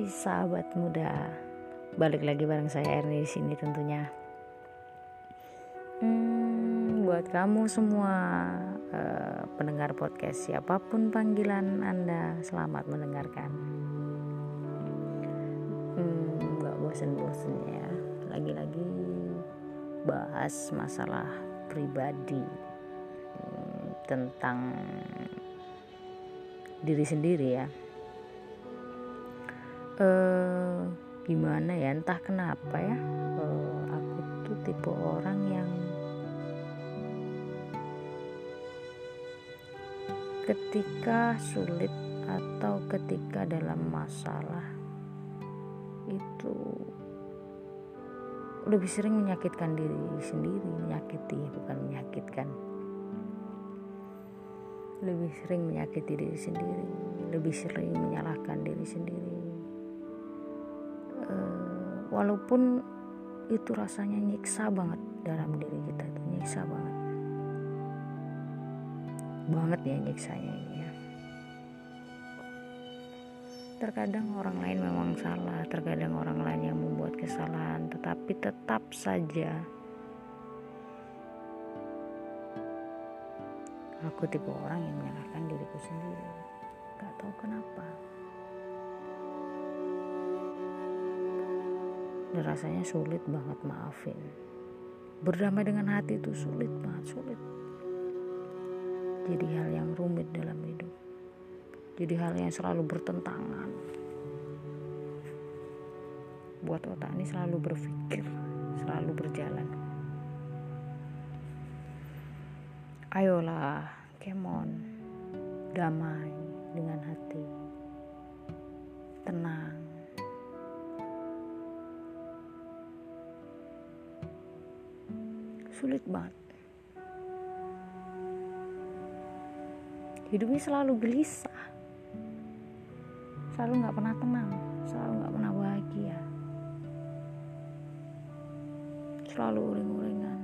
Hai sahabat muda, balik lagi bareng saya Erni di sini tentunya. Hmm, buat kamu semua uh, pendengar podcast siapa pun panggilan anda, selamat mendengarkan. Hmm, gak bosen-bosen ya, lagi-lagi bahas masalah pribadi hmm, tentang diri sendiri ya uh, gimana ya? Entah kenapa ya uh, aku tuh tipe orang yang ketika sulit atau ketika dalam masalah itu lebih sering menyakitkan diri sendiri menyakiti bukan menyakitkan. Lebih sering menyakiti diri sendiri lebih sering menyalahkan diri sendiri walaupun itu rasanya nyiksa banget dalam diri kita itu nyiksa banget. Banget ya nyiksanya ini ya. Terkadang orang lain memang salah terkadang orang lain yang membuat kesalahan tetapi tetap saja. Aku tipe orang yang menyalahkan diriku sendiri. Gak tahu kenapa dan rasanya sulit banget maafin. Berdamai dengan hati itu sulit banget sulit. Jadi hal yang rumit dalam hidup. Jadi hal yang selalu bertentangan. Buat otak ini selalu berpikir selalu berjalan. Ayolah kemon damai dengan hati. Tenang sulit banget. Hidupnya selalu gelisah. Selalu nggak pernah tenang. Selalu nggak pernah bahagia. Selalu uring-uringan.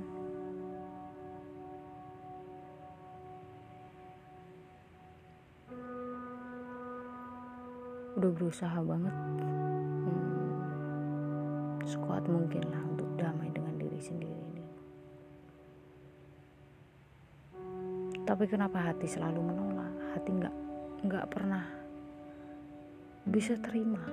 Udah berusaha banget. Hmm, sekuat mungkin lah untuk damai dengan diri sendiri tapi kenapa hati selalu menolak? Hati nggak nggak pernah bisa terima.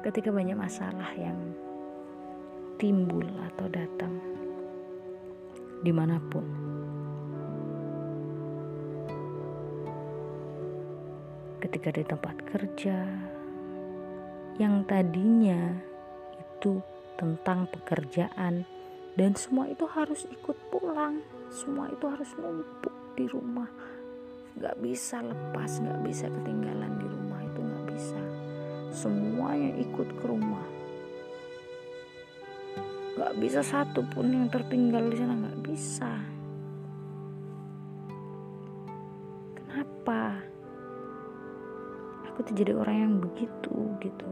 Ketika banyak masalah yang timbul atau datang di mana pun ketika di tempat kerja yang tadinya itu tentang pekerjaan. Dan semua itu harus ikut pulang. Semua itu harus numpuk di rumah. Gak bisa lepas gak bisa ketinggalan di rumah itu gak bisa. Semuanya ikut ke rumah. Gak bisa satu pun yang tertinggal di sana gak bisa. Kenapa aku tuh jadi orang yang begitu gitu.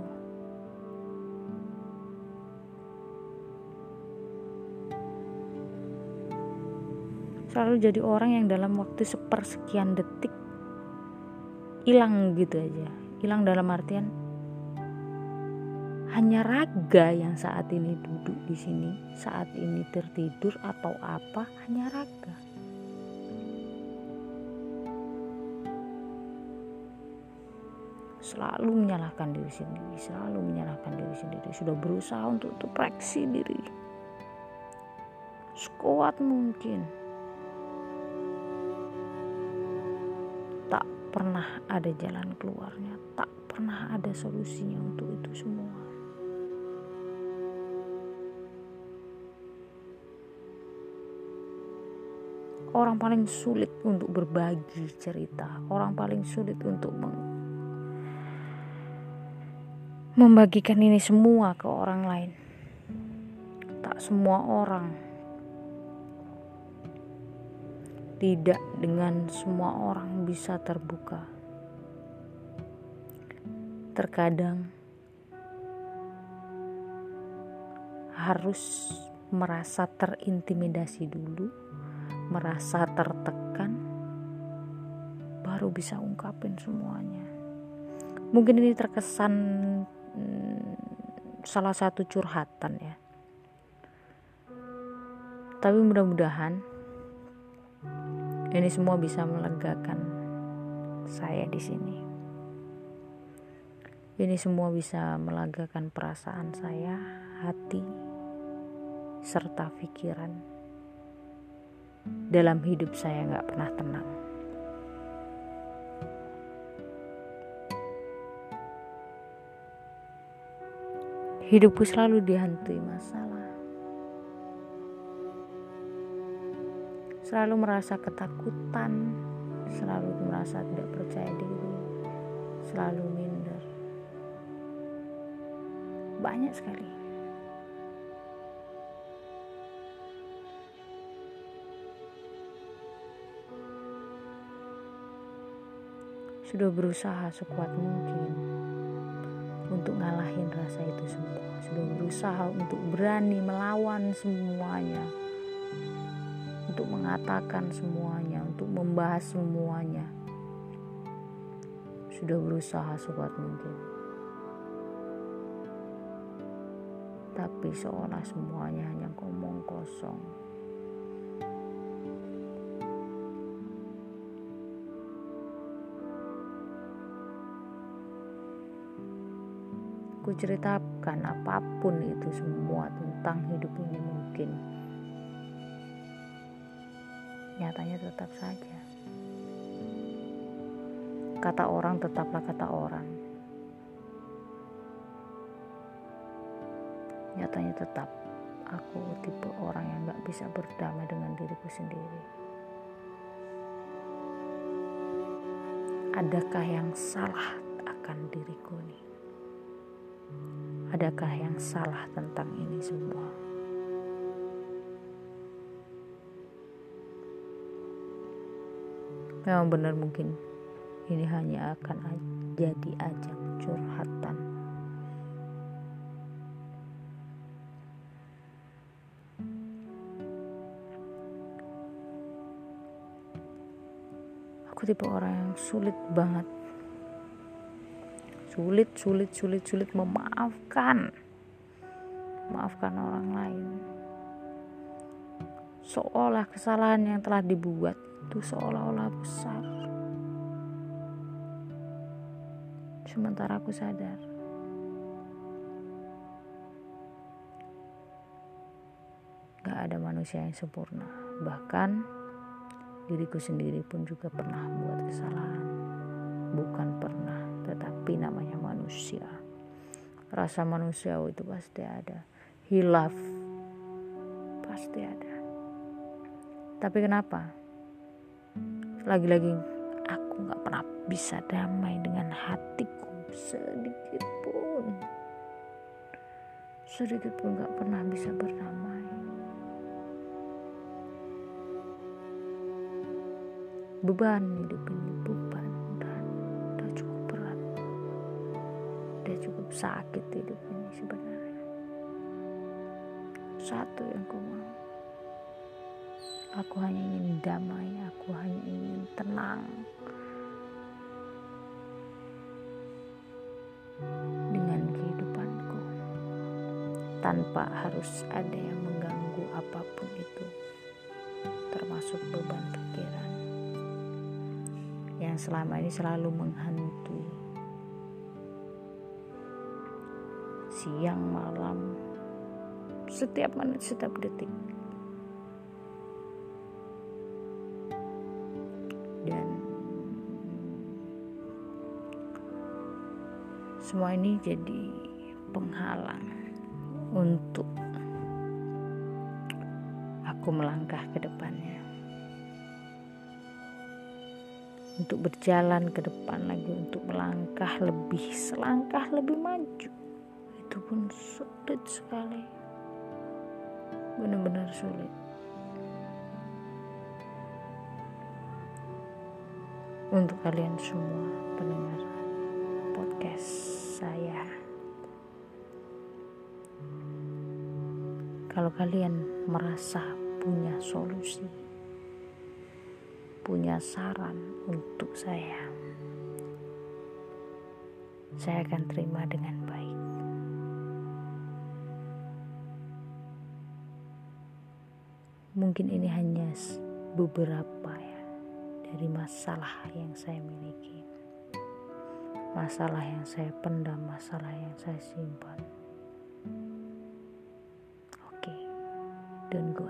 Selalu jadi orang yang dalam waktu sepersekian detik hilang gitu aja. Hilang dalam artian hanya raga yang saat ini duduk di sini saat ini tertidur atau apa hanya raga selalu menyalahkan diri sendiri selalu menyalahkan diri sendiri. Sudah berusaha untuk depresi diri. Sekuat mungkin. Pernah ada jalan keluarnya, tak pernah ada solusinya untuk itu semua. Orang paling sulit untuk berbagi cerita, orang paling sulit untuk membagikan ini semua ke orang lain. Tak semua orang tidak dengan semua orang bisa terbuka. Terkadang harus merasa terintimidasi dulu, merasa tertekan baru bisa ungkapin semuanya mungkin ini terkesan salah satu curhatan ya. Tapi mudah-mudahan ini semua bisa melegakan saya di sini. Ini semua bisa melegakan perasaan saya hati serta pikiran. Dalam hidup saya nggak pernah tenang Hidupku selalu dihantui masalah. Selalu merasa ketakutan, selalu merasa tidak percaya diri, selalu minder. Banyak sekali. Sudah berusaha sekuat mungkin untuk ngalahin rasa itu semua. Sudah berusaha untuk berani melawan semuanya. Untuk mengatakan semuanya untuk membahas semuanya. Sudah berusaha sekuat mungkin. Tapi seolah semuanya hanya ngomong kosong Ku ceritakan apa pun itu semua tentang hidup ini mungkin. Nyatanya tetap saja. Kata orang tetaplah kata orang. Nyatanya tetap aku tipe orang yang gak bisa berdamai dengan diriku sendiri. Adakah yang salah akan diriku nih? Adakah yang salah tentang ini semua? Memang benar mungkin ini hanya akan jadi ajang curhatan. Aku tipe orang yang sulit banget sulit sulit sulit sulit memaafkan. Maafkan orang lain. Seolah kesalahan yang telah dibuat itu seolah-olah besar. Sementara aku sadar. Gak ada manusia yang sempurna. Bahkan diriku sendiri pun juga pernah buat kesalahan. Bukan pernah tetapi namanya manusia. Rasa manusia itu pasti ada. Hilaf pasti ada. Tapi kenapa? Lagi-lagi aku nggak pernah bisa damai dengan hatiku. Sedikit pun. Sedikit pun nggak pernah bisa berdamai. Beban hidup ini beban cukup sakit hidup ini sebenarnya. Satu yang ku mau. Aku hanya ingin damai aku hanya ingin tenang. Dengan kehidupanku. Tanpa harus ada yang mengganggu apa pun itu. Termasuk beban pikiran. Yang selama ini selalu menghantui siang malam. Setiap menit setiap detik. Dan semua ini jadi penghalang untuk aku melangkah ke depannya. Untuk berjalan ke depan lagi untuk melangkah lebih selangkah lebih maju itu pun sulit sekali. Benar-benar sulit. Untuk kalian semua pendengar podcast saya. Kalau kalian merasa punya solusi punya saran untuk saya, saya akan terima dengan baik. Mungkin ini hanya beberapa ya dari masalah yang saya miliki. Masalah yang saya pendam, masalah yang saya simpan. Oke, okay, don't go